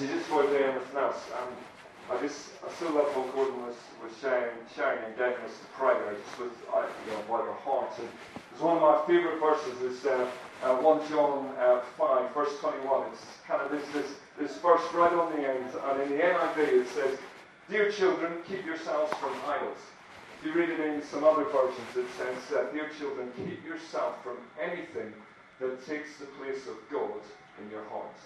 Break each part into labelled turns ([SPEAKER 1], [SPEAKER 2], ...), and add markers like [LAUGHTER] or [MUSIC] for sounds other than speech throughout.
[SPEAKER 1] Just for doing anything else. Um, I just, I still love how Gordon was, was sharing, sharing and getting us to prayer just with, uh, you know, what our hearts. And it's one of my favourite verses is uh, uh, 1 John uh, 5, verse 21. It's kind of this, this, this verse right on the end. And in the NIV it says, Dear children, keep yourselves from idols. If you read it in some other versions, it says, uh, Dear children, keep yourself from anything that takes the place of God in your hearts.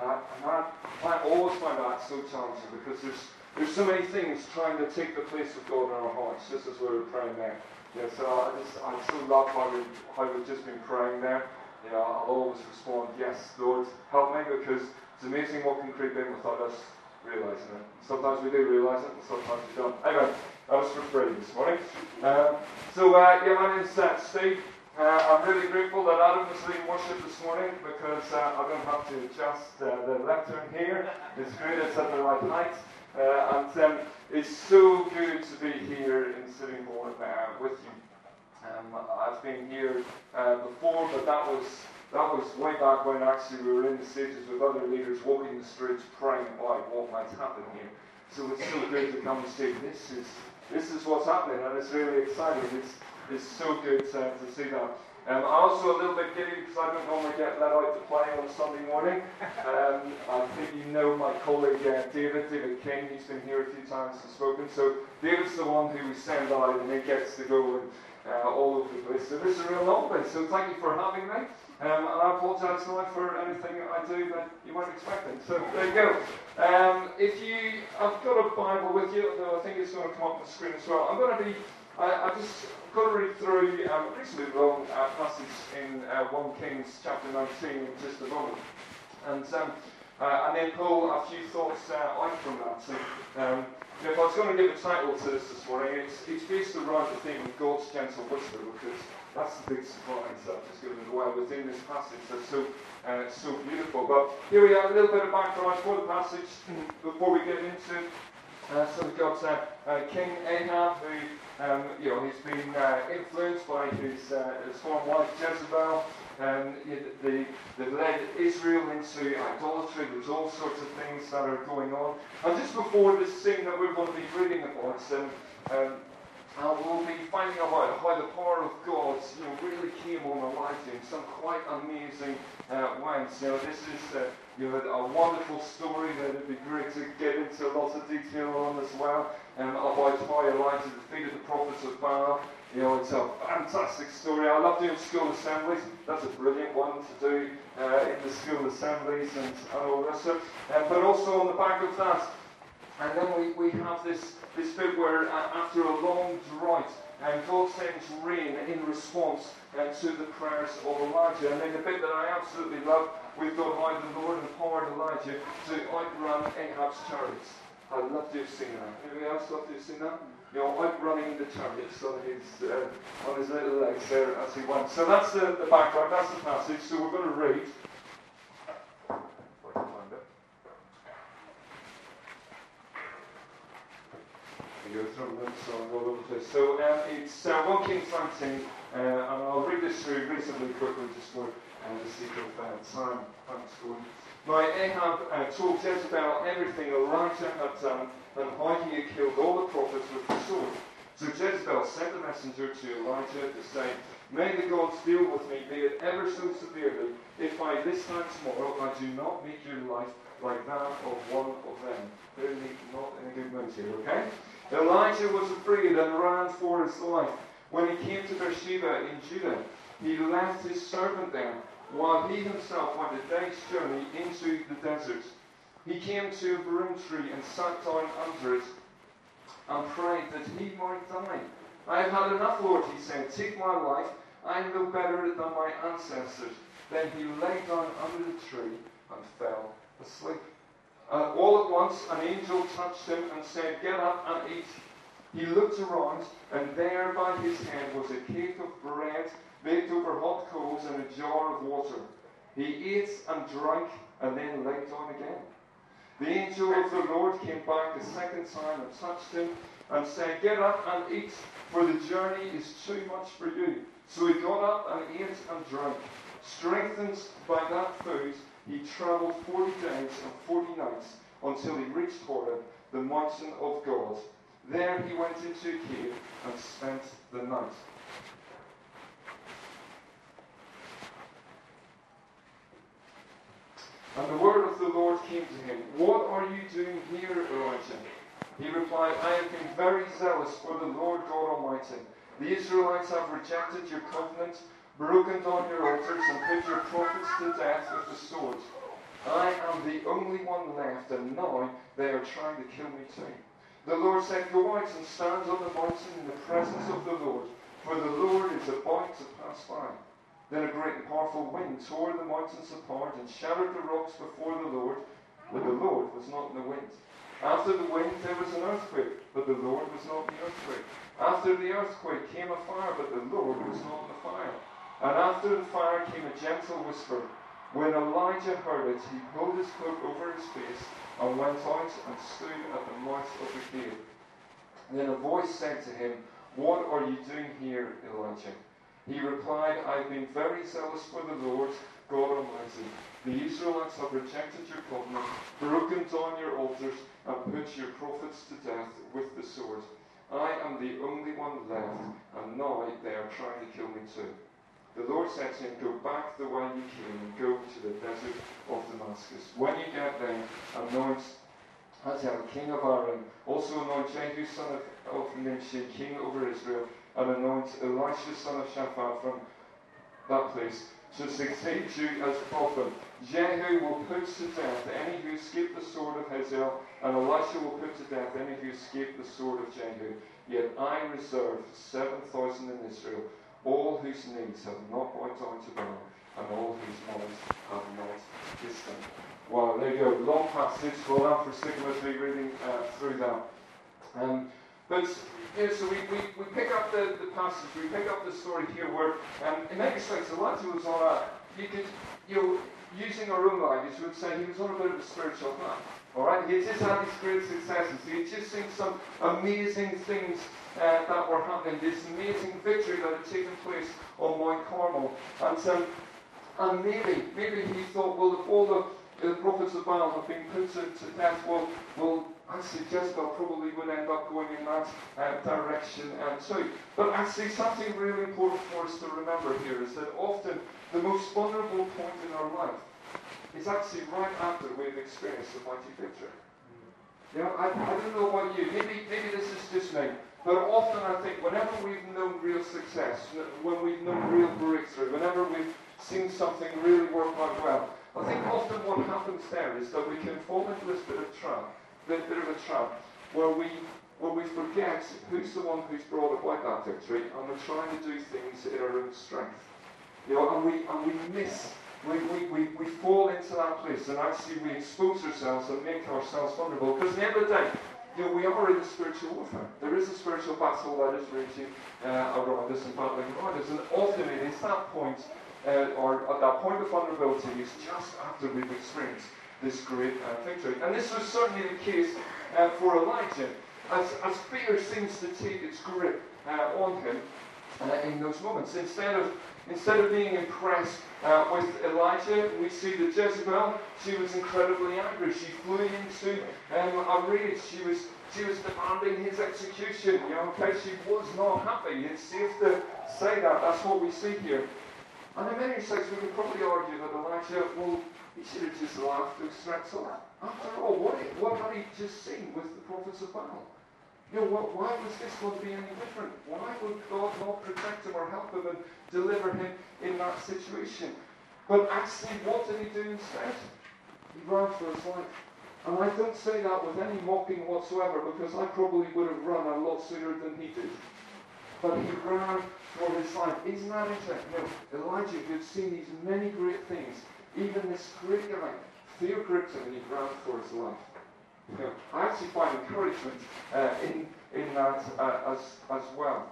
[SPEAKER 1] And I, and I, I always find that so challenging because there's, there's so many things trying to take the place of God in our hearts, just as we were praying there. Yeah, so I just I so love how, we, how we've just been praying there. Know, I'll always respond, Yes, Lord, help me, because it's amazing what can creep in without us realizing it. Sometimes we do realize it, and sometimes we don't. Anyway, that was for free this morning. Um, so, uh, yeah, my name's uh, Steve. Uh, I'm really grateful that Adam was leading worship this morning because uh, I don't have to adjust uh, the lectern here. It's great, it's at the right height. Uh, and um, it's so good to be here in Sittingbourne uh, with you. Um, I've been here uh, before, but that was that was way back when actually we were in the stages with other leaders walking the streets praying about what might happen here. So it's so good to come and say, this is this is what's happening, and it's really exciting. It's it's so good to see that. Um, I'm also a little bit giddy because I don't normally get let out to play on a Sunday morning. Um, I think you know my colleague uh, David, David King. He's been here a few times and spoken. So David's the one who we send out and he gets to go and, uh, all over the place. So this is a real honor. So thank you for having me. Um, and I apologise now for anything I do that you weren't expecting. So there you go. Um, if you, I've got a Bible with you, though I think it's going to come up on the screen as well. I'm going to be I, I just got to read through um, a reasonably long uh, passage in uh, 1 Kings chapter 19 in just a moment. And, um, uh, and then pull a few thoughts uh, out from that. So, um, you know, if I was going to give a title to this this morning, it's, it's based around the theme of God's gentle whisper, because that's the big surprise I've just given away within this passage. That's so, uh, so beautiful. But here we have a little bit of background for the passage [CLEARS THROAT] before we get into. Uh, so we've got uh, uh, King Ahab, who um, you know, he's been uh, influenced by his, his former wife Jezebel. Um, they, they've led Israel into idolatry. There's all sorts of things that are going on. And just before this scene that we're going to be reading about, um, um, uh, we'll be finding out how the power of God you know, really came on Elijah in some quite amazing uh, ways. You know, this is uh, you know, a wonderful story that it'd be great to get into lots of detail on as well um, about how Elijah defeated the feet of the prophets of Baal. You know, it's a fantastic story. I love doing school assemblies. That's a brilliant one to do uh, in the school assemblies and, and all the rest of it. But also on the back of that, and then we, we have this, this bit where uh, after a long drought, and God sends rain in response uh, to the prayers of Elijah. And then the bit that I absolutely love, we've got how the Lord empowered Elijah to outrun Ahab's chariots. I'd love to have seen that. Anybody else love to have seen that? You know, outrunning the chariots on his, uh, on his little legs there as he went. So that's the, the background, that's the passage. So we're going to read. So um, it's uh, 1 Kings 19, uh, and I'll read this through reasonably quickly just for uh, the sake of uh, time. Thanks, Gordon. Now Ahab uh, told Jezebel everything Elijah had done and how he had killed all the prophets with the sword. So Jezebel sent a messenger to Elijah to say, May the gods deal with me, be it ever so severely, if by this time tomorrow I do not make your life like that of one of them. Clearly not in a good mood here, okay? Elijah was afraid and ran for his life. When he came to Beersheba in Judah, he left his servant there while he himself went a day's journey into the desert. He came to a broom tree and sat down under it and prayed that he might die. I have had enough, Lord, he said. Take my life. I am no better than my ancestors. Then he lay down under the tree and fell asleep. Uh, all at once, an angel touched him and said, Get up and eat. He looked around, and there by his head was a cake of bread baked over hot coals and a jar of water. He ate and drank and then lay down again. The angel of the Lord came back the second time and touched him and said, Get up and eat, for the journey is too much for you. So he got up and ate and drank. Strengthened by that food, he travelled 40 days and 40 nights until he reached Horeb, the mountain of God. There he went into a cave and spent the night. And the word of the Lord came to him, What are you doing here, Elijah? He replied, I have been very zealous for the Lord God Almighty. The Israelites have rejected your covenant, broken down your altars, and put your prophets to death with the sword. I am the only one left, and now they are trying to kill me too. The Lord said, Go out and stand on the mountain in the presence of the Lord, for the Lord is about to pass by. Then a great and powerful wind tore the mountains apart and shattered the rocks before the Lord, but the Lord was not in the wind. After the wind there was an earthquake, but the Lord was not in the earthquake. After the earthquake came a fire, but the Lord was not in the fire. And after the fire came a gentle whisper. When Elijah heard it, he pulled his cloak over his face and went out and stood at the mouth of the cave. Then a voice said to him, What are you doing here, Elijah? He replied, I've been very zealous for the Lord God Almighty. The Israelites have rejected your covenant, broken down your altars, and put your prophets to death with the sword. I am the only one left, and now they are trying to kill me too. The Lord said to him, Go back the way you came and go to the desert of Damascus. When you get there, anoint Hazael, king of Aram. Also anoint Jehu, son of, of Nimshi, king over Israel and anoint Elisha son of Shaphat from that place to succeed you as prophet. Jehu will put to death any who escape the sword of Hazael, and Elisha will put to death any who escape the sword of Jehu. Yet I reserve 7,000 in Israel, all whose knees have not bowed down to Baal, and all whose mouths have not kissed them. Wow, there you go. Long passage. Well done for sticking with reading uh, through that. Um, but know, so we, we, we pick up the, the passage, we pick up the story here where, um, in many respects, Elijah was on a, you could, you know, using our own language, we would say he was on a bit of a spiritual high. All right, he just had these great successes. He had just seen some amazing things uh, that were happening. This amazing victory that had taken place on Mount Carmel, and um, and maybe maybe he thought, well, if all the, the prophets of Baal have been put to, to death, well, well, actually Jezebel probably would end up going in that uh, direction and too. But actually something really important for us to remember here is that often the most vulnerable point in our life is actually right after we've experienced a mighty victory. You know, I, I don't know about you, maybe, maybe this is just me, but often I think whenever we've known real success, when we've known real breakthrough, whenever we've seen something really work out well, I think often what happens there is that we can fall into this bit of trap bit, bit of a trap where we where we forget who's the one who's brought about that victory and we're trying to do things in our own strength. You know, and we and we miss we, we, we, we fall into that place and actually we expose ourselves and make ourselves vulnerable. Because at the end of the day, you know, we are in a spiritual warfare. There is a spiritual battle that is raging uh, around us and battling around us. And often it is that point, uh, or at that point of vulnerability, is just after we've experienced this great uh, victory. And this was certainly the case uh, for Elijah. As, as fear seems to take its grip uh, on him uh, in those moments, instead of Instead of being impressed uh, with Elijah, we see that Jezebel, she was incredibly angry. She flew into um, a rage. She was, she was demanding his execution. You know, okay, she was not happy. It's safe to say that. That's what we see here. And in many respects, we could probably argue that Elijah, well, he should have just laughed those threats off. After all, what, what had he just seen with the prophets of Baal? You know, why was this going to be any different? Why would God not protect him or help him and deliver him in that situation? But actually, what did he do instead? He ran for his life. And I don't say that with any mocking whatsoever because I probably would have run a lot sooner than he did. But he ran for his life. Isn't that interesting? You know, Elijah had seen these many great things even this great guy, him and he ran for his life. Know, I actually find encouragement uh, in, in that uh, as, as well.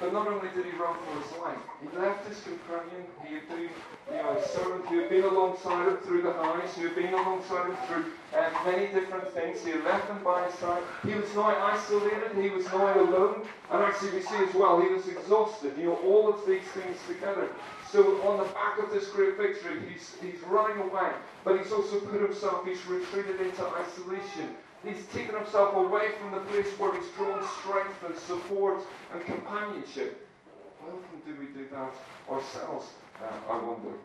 [SPEAKER 1] But not only did he run for his life, he left his companion, he had been, you know, a servant who had been alongside him through the highs, who had been alongside him through uh, many different things. He had left them by his side. He was now isolated, he was now alone. And actually, we see as well, he was exhausted. You know, all of these things together. So on the back of this great victory, he's, he's running away, but he's also put himself, he's retreated into isolation. He's taken himself away from the place where he's drawn strength and support and companionship. How often do we do that ourselves, uh, I wonder?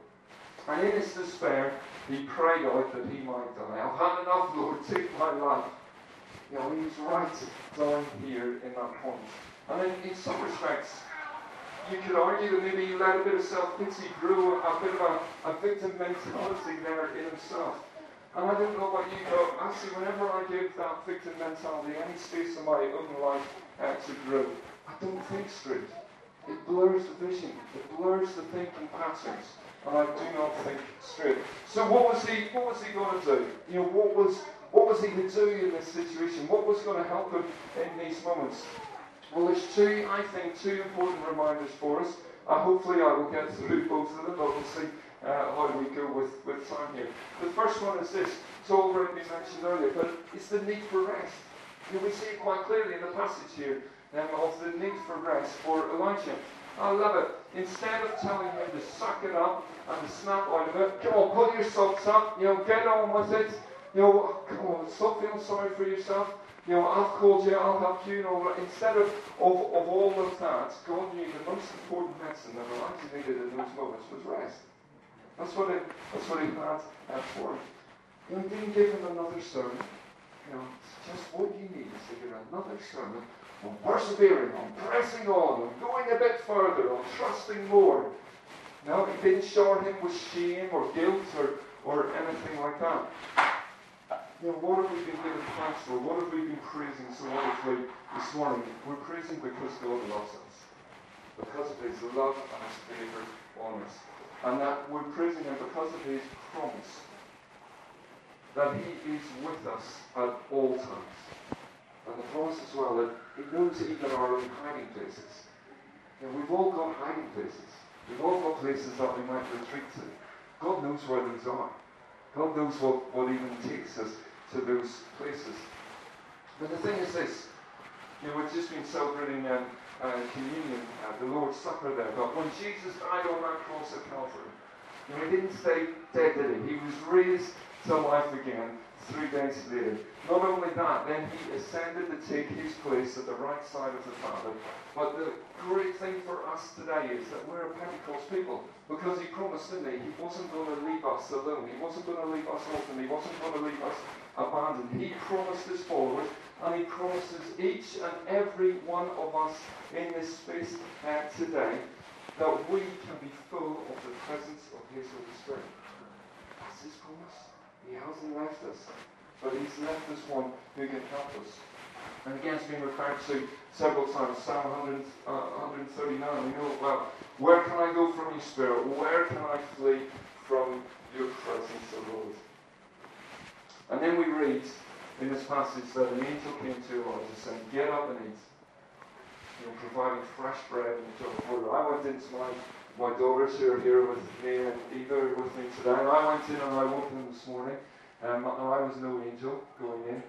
[SPEAKER 1] And in his despair, he prayed out that he might die. I've had enough, [LAUGHS] Lord, take my life. You know, he's right down here in that point. And in, in some respects, you could argue that maybe he let a bit of self-pity grow a bit of a, a victim mentality there in himself. And I don't know about you, but actually, whenever I give that victim mentality any space in my own life uh, to grow, I don't think straight. It blurs the vision. It blurs the thinking patterns. And I do not think straight. So what was he what was he going to do? You know, what was what was he to do in this situation? What was going to help him in these moments? Well, there's two, I think, two important reminders for us. Uh, hopefully, I will get through both of them, but we'll see uh, how we go with, with time here. The first one is this. It's already been mentioned earlier, but it's the need for rest. You we see it quite clearly in the passage here um, of the need for rest for Elijah. I love it. Instead of telling him to suck it up and to snap out of it, come on, pull your socks up, you know, get on with it. You know, come on, stop feeling sorry for yourself. You know, I've called you, I'll help you. You know, instead of, of, of all of that, God knew the most important medicine that Elijah needed in those moments was rest. That's what it, that's what he had uh, for him. You know, he didn't give him another sermon. You know, it's just what you need is to get another sermon on persevering, on pressing on, on going a bit further, on trusting more. No, he didn't shower him with shame or guilt or, or anything like that. You know, what have we been giving thanks for? What have we been praising so wonderfully this morning? We're praising because God loves us. Because of his love and his favour on us. And that we're praising him because of his promise. That he is with us at all times. And the promise as well that he knows even our own hiding places. You know, we've all got hiding places. We've all got places that we might retreat to. God knows where those are. God knows what, what even takes us to those places. But the thing is this, you know, we've just been celebrating um, uh, communion, uh, the Lord's Supper there, but when Jesus died on that cross at Calvary, you know, he didn't stay dead, did he? He was raised to life again three days later. Not only that, then he ascended to take his place at the right side of the Father. But the great thing for us today is that we're a Pentecost people. Because he promised, didn't he? He wasn't going to leave us alone. He wasn't going to leave us orphaned. He wasn't going to leave us abandoned. He promised us forward, and He promises each and every one of us in this space uh, today that we can be full of the presence of His Holy Spirit. That's His promise. He hasn't left us, but He's left us one who can help us. And again, it's been referred to several times. Psalm 100, uh, 139. You know, well, where can I go from your spirit? Where can I flee from your presence, O Lord? And then we read in this passage that an angel came to Elijah saying, Get up and eat. You know, providing fresh bread and a jug of water. I went into my, my daughters who are here with me and Eva with me today. And I went in and I woke them this morning. Um, I was no angel going in.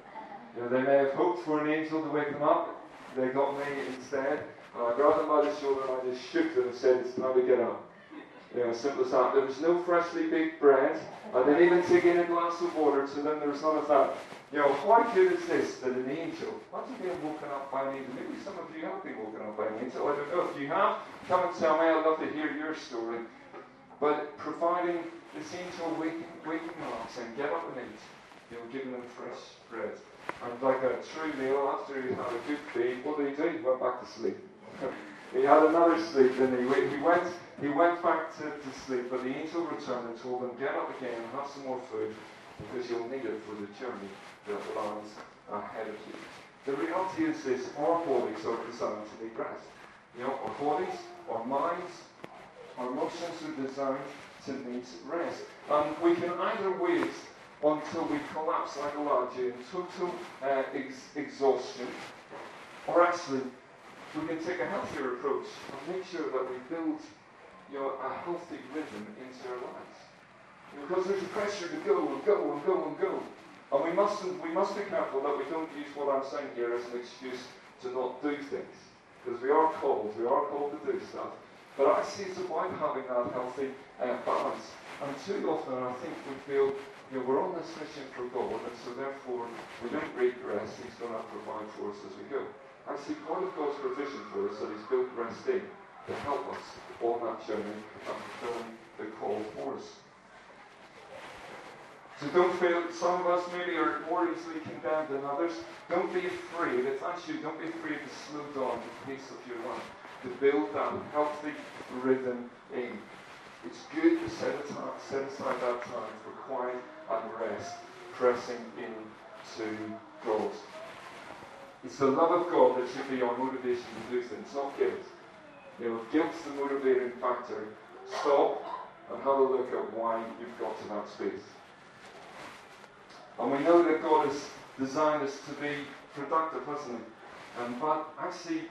[SPEAKER 1] You know, they may have hoped for an angel to wake them up. They got me instead. And I grabbed them by the shoulder and I just shook them and said, It's time to get up. You know, simple as that. There was no freshly baked bread. I didn't even take in a glass of water to them. There was none of that. You know, how good is this that an angel, imagine being woken up by an angel. Maybe some of you have been woken up by an angel. I don't know if you have. Come and tell me. I'd love to hear your story. But providing this angel waking, waking them up, saying, get up and eat. You know, giving them fresh bread. And like a true meal, after he had a good feed, what did he do? He went back to sleep. [LAUGHS] he had another sleep, and he? He went he went back to, to sleep, but the angel returned and told him, Get up again and have some more food, because you'll need it for the journey that lies ahead of you. The reality is this our bodies are designed to need rest. You know, our bodies, our minds, our emotions are designed to need rest. And we can either wait until we collapse like Elijah in total uh, ex- exhaustion, or actually we can take a healthier approach and make sure that we build you know, a healthy rhythm into our lives. Because there's a pressure to go and go and go and go. And we mustn't we must be careful that we don't use what I'm saying here as an excuse to not do things. Because we are called, we are called to do stuff. But I see it's about having that healthy uh, balance. And too often I think we feel you know, we're on this mission for God, and so therefore we don't regress. He's going to provide for us as we go. And see, part of God's provision for us that He's built rest in to help us on that journey and fulfilling the call for us. So don't feel, some of us maybe are more easily condemned than others. Don't be afraid. That's you, don't be afraid to slow down the pace of your life, to build that healthy rhythm in. It's good to set, time, set aside that time for quiet and rest, pressing into God. It's the love of God that should be our motivation to do things, not guilt. You know, guilt's the motivating factor, stop and have a look at why you've got to that space. And we know that God has designed us to be productive, hasn't He? Um, but actually,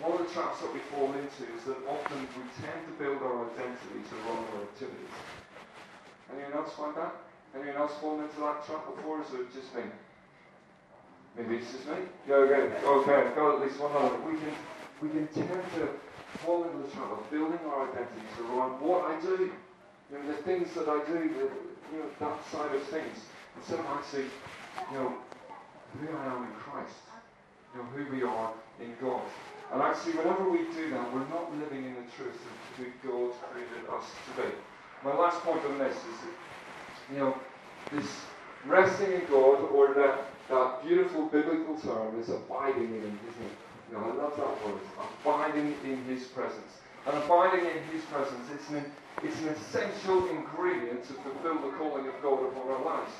[SPEAKER 1] one of the traps that we fall into is that often we tend to build our identities around our activities. Anyone else find that? Anyone else fallen into that trap before, or is it just me? Maybe it's just me. Yeah, okay. Okay, I've got at least one other. We can, we can tend to into the trap of building our identities around what I do. You know, the things that I do, the, you know, that side of things. Instead of actually, you know, who I am in Christ. You know, who we are in God. And actually, whenever we do that, we're not living in the truth of who God created us to be. My last point on this is that you know, this resting in God, or that, that beautiful biblical term is abiding in Him, isn't it? You know, I love that word. Abiding in His presence. And abiding in His presence, it's an, it's an essential ingredient to fulfill the calling of God upon our lives.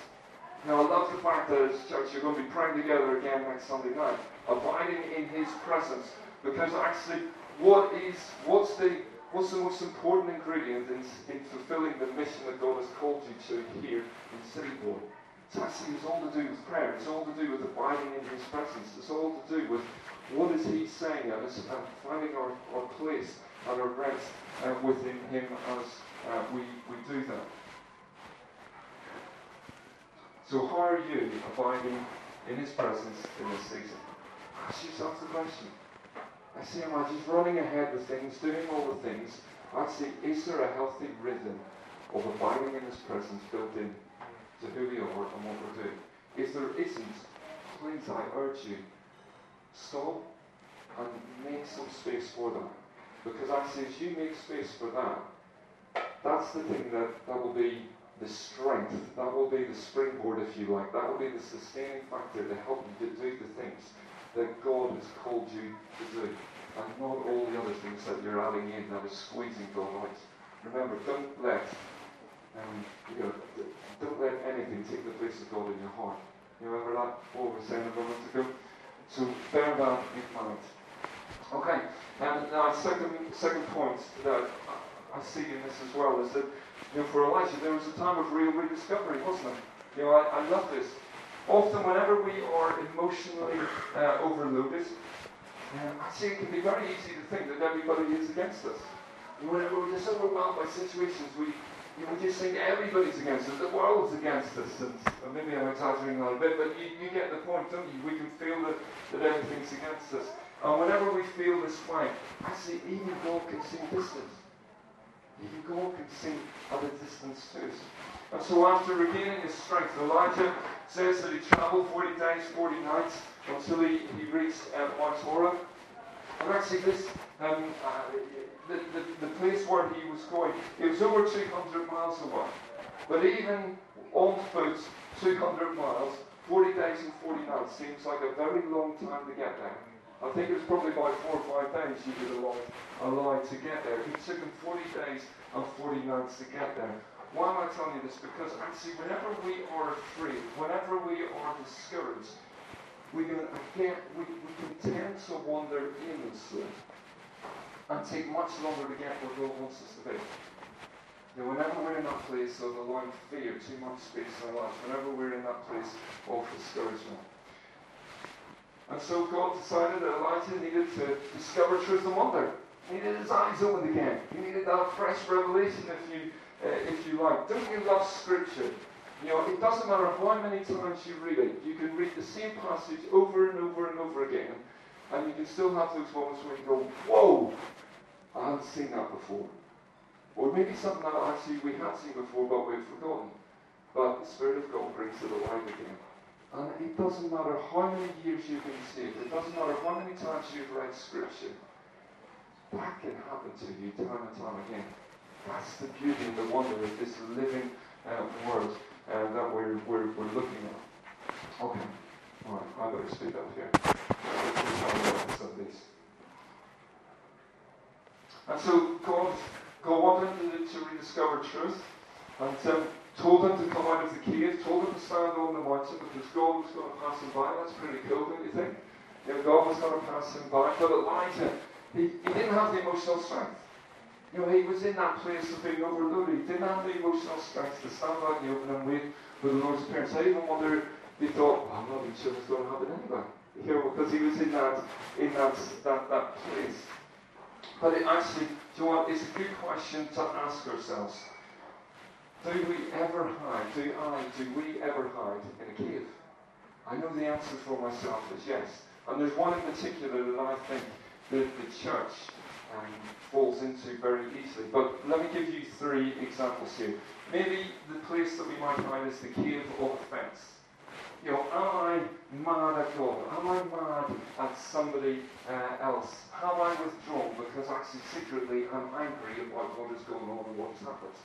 [SPEAKER 1] Now, I love the fact that as church you're going to be praying together again next Sunday night, abiding in His presence, because actually, what is what's the What's the most important ingredient in, in fulfilling the mission that God has called you to here in Board? It's actually it's all to do with prayer. It's all to do with abiding in His presence. It's all to do with what is He saying and, it's, and finding our, our place and our rest uh, within Him as uh, we, we do that. So how are you abiding in His presence in this season? Ask yourself the question. I see am I just running ahead with things, doing all the things? Actually, is there a healthy rhythm of abiding in His presence built in to who we are and what we're doing? If there isn't, please, I urge you, stop and make some space for that. Because actually, as you make space for that, that's the thing that, that will be the strength, that will be the springboard, if you like, that will be the sustaining factor to help you to do the things that God has called you to do, and not all the other things that you're adding in that is squeezing God out. Remember, don't let um, you know, don't let anything take the place of God in your heart. You remember that what we were saying a moment ago? So bear that in mind. Okay, and now second second point that I see in this as well is that you know for Elijah there was a time of real rediscovery, wasn't it? You know, I, I love this. Often, whenever we are emotionally uh, overloaded, uh, actually it can be very easy to think that everybody is against us. And whenever we're just overwhelmed by situations, we, you we just think everybody's against us, the world's against us. And, and maybe I'm exaggerating a little bit, but you, you get the point, don't you? We can feel that, that everything's against us. And whenever we feel this way, actually even God can seem distant. Even God can at a distance to us. And so after regaining his strength, Elijah says that he traveled 40 days, 40 nights until he, he reached uh, Mount Horeb. And actually this, um, uh, the, the, the place where he was going, it was over 200 miles away. But even on foot, 200 miles, 40 days and 40 nights seems like a very long time to get there. I think it was probably by four or five days you did a line to get there. It took him 40 days and 40 nights to get there. Why am I telling you this? Because actually, whenever we are afraid, whenever we are discouraged, we can, again, we, we can tend to wander aimlessly and take much longer to get where God wants us to be. Know, whenever we're in that place of allowing fear too much space in our lives, whenever we're in that place of discouragement, And so God decided that Elijah needed to discover truth and wonder. He needed his eyes opened again. He needed that fresh revelation, if you, uh, if you like. Don't you love Scripture? You know, it doesn't matter how many times you read it. You can read the same passage over and over and over again, and you can still have those moments where you go, "Whoa, I haven't seen that before," or maybe something that actually we had seen before, but we've forgotten. But the Spirit of God brings it alive again. And it doesn't matter how many years you've been saved, it doesn't matter how many times you've read Scripture, that can happen to you time and time again. That's the beauty and the wonder of this living uh, word uh, that we're, we're, we're looking at. Okay. All right, I better speak up here. And so God, God wanted to, to rediscover truth and um, told him to come out of the cave, told him to stand on the mountain because God was going to pass him by. That's pretty cool, don't you think? You God was going to pass him by. But Elijah, he, he didn't have the emotional strength. You know, he was in that place of being overloaded. He didn't have the emotional strength to stand out in the open and wait for the Lord's appearance. I even wonder if he thought, well, I'm not even sure what's going to happen anyway. Know, because he was in that in that that, that place. But it actually, do you it's a good question to ask ourselves. Do we ever hide? Do I, do we ever hide in a cave? I know the answer for myself is yes. And there's one in particular that I think that the church um, falls into very easily. But let me give you three examples here. Maybe the place that we might find is the cave of offense. You know, am I mad at God? Am I mad at somebody uh, else? Have I withdrawn because actually secretly I'm angry about what is going on and what's happened?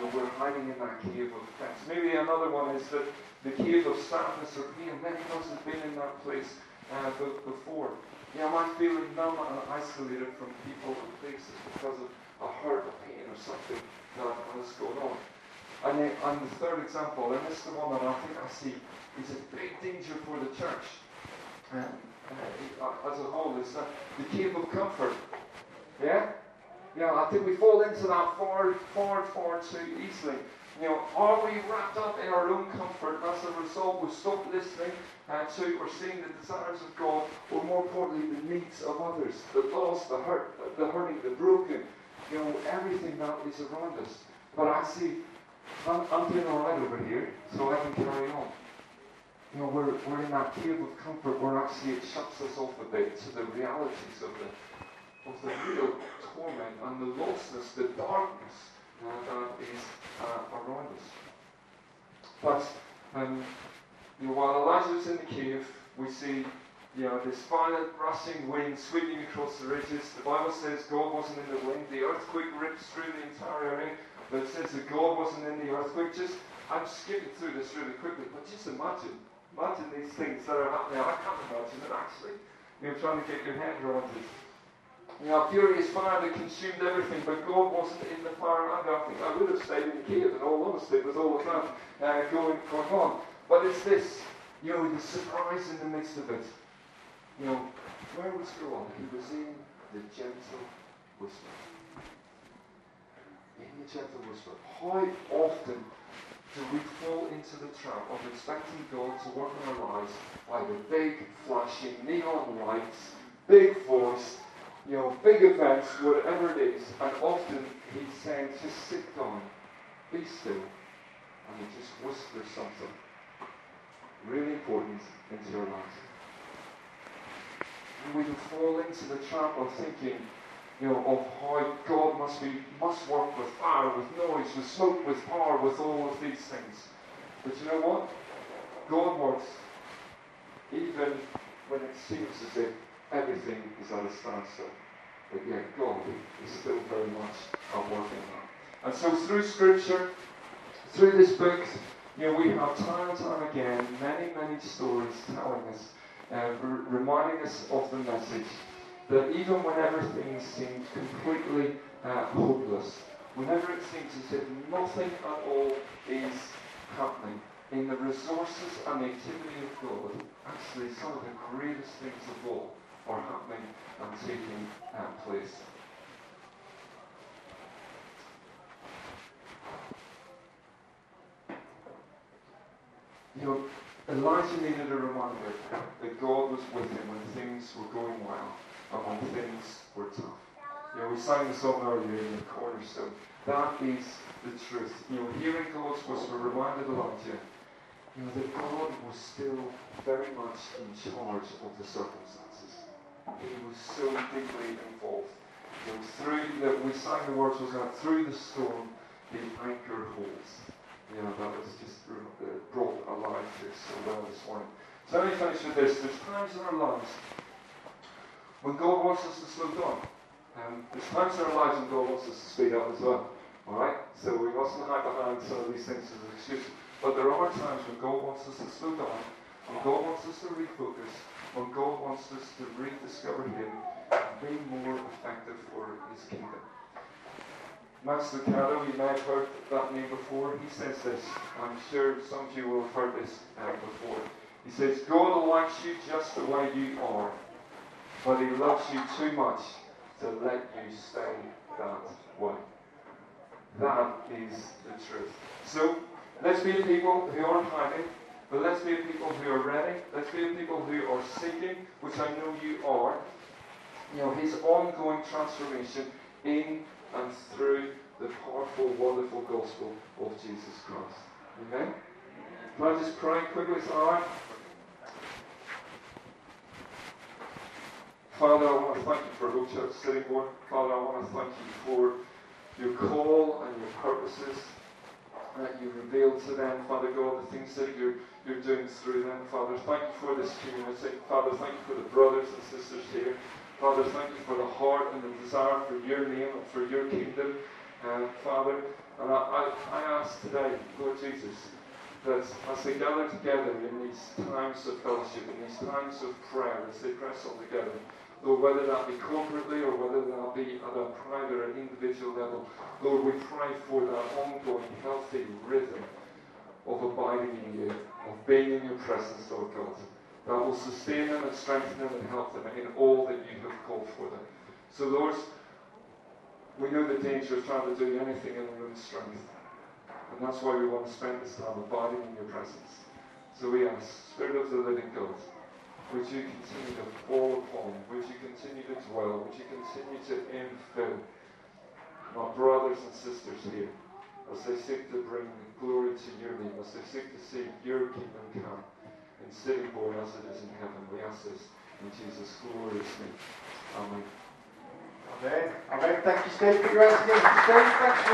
[SPEAKER 1] You know, we're hiding in that cave of offense. Maybe another one is that the cave of sadness or pain. Many of us have been in that place uh, before. You know, am I feeling numb and isolated from people and places because of a hurt or pain or something that has going on? And, then, and the third example, and this is the one that I think I see is a big danger for the church um, uh, as a whole, It's uh, the cave of comfort. Yeah? Yeah, I think we fall into that far, far, far too easily. You know, are we wrapped up in our own comfort? As a result, we stop listening uh, to or seeing the desires of God, or more importantly, the needs of others, the lost, the hurt, the hurting, the broken. You know, everything that is around us. But I see, I'm, I'm doing all right over here, so I can carry on. You know, we're, we're in that cave of comfort where actually it shuts us off a bit to the realities of the of the real torment and the lostness, the darkness uh, that is uh, around us. But um, you know, while Elijah's in the cave, we see you know, this violent rushing wind sweeping across the ridges. The Bible says God wasn't in the wind. The earthquake rips through the entire area, but it says that God wasn't in the earthquake. Just I'm skipping through this really quickly, but just imagine, imagine these things that are happening. I can't imagine it actually. You know, trying to get your head around it. You know, furious fire that consumed everything, but God wasn't in the fire and I think I would have stayed in the cave, in all honesty, with all of that uh, going, going on. But it's this, you know, the surprise in the midst of it. You know, where was God? He was in the gentle whisper. In the gentle whisper. How often do we fall into the trap of expecting God to work in our lives by the big, flashing neon lights, big voice, you know, big events, whatever it is, and often he's saying, just sit down, be still, and he just whispers something really important into your life. And we can fall into the trap of thinking, you know, of how God must be must work with fire, with noise, with smoke, with power, with all of these things. But you know what? God works even when it seems as if everything is at a standstill. But yet God is still very much at work in that. And so through Scripture, through this book, you know, we have time and time again many, many stories telling us, uh, reminding us of the message that even whenever things seem completely uh, hopeless, whenever it seems as if nothing at all is happening, in the resources and the activity of God, actually some of the greatest things of all are happening and taking uh, place. You know, Elijah needed a reminder that God was with him when things were going well when things were tough. You know, we sang the song earlier in the cornerstone. That is the truth. You know, hearing God's whisper reminded Elijah, you know, that God was still very much in charge of the circumstances. He was so deeply involved. You know, through the, we sang the words was that through the storm, the anchor holds. You know, that was just uh, brought alive to us so well this morning. So let me finish with this. There's times in our lives when God wants us to slow down. Um, there's times in our lives when God wants us to speed up as well. Alright? So we mustn't hide behind some of these things as excuses. But there are times when God wants us to slow down, when God wants us to refocus, when God wants us to rediscover Him and be more effective for His kingdom. Max Lucado, you may have heard that name before. He says this. I'm sure some of you will have heard this uh, before. He says, God likes you just the way you are, but He loves you too much to let you stay that way. That is the truth. So, let's be people who aren't hiding, but let's be people who are ready. Let's be people who are seeking, which I know you are. You know, His ongoing transformation in and through the powerful, wonderful gospel of Jesus Christ. Amen? Can I just pray quickly? Is that alright? Father, I want to thank you for Hope Church Board. Father, I want to thank you for your call and your purposes that you revealed to them, Father God, the things that you're, you're doing through them. Father, thank you for this community. Father, thank you for the brothers and sisters here. Father, thank you for the heart and the desire for your name and for your kingdom. Uh, Father, and I, I, I ask today, Lord Jesus, that as they gather together in these times of fellowship, in these times of prayer, as they press on together, Lord, whether that be corporately or whether that be at a private or individual level, Lord, we pray for that ongoing healthy rhythm of abiding in you, of being in your presence, Lord God, that will sustain them and strengthen them and help them in all that you have called for them. So, Lord, we know the danger of trying to do anything in our own strength. And that's why we want to spend this time abiding in your presence. So we ask, Spirit of the living God, would you continue to fall upon? Would you continue to dwell? Would you continue to infill my brothers and sisters here as they seek to bring glory to your name, as they seek to see your kingdom come in Sittingbourne as it is in heaven? We ask this in Jesus' glorious name. Amen.
[SPEAKER 2] Amen. Amen. Thank you, Steve. Thanks,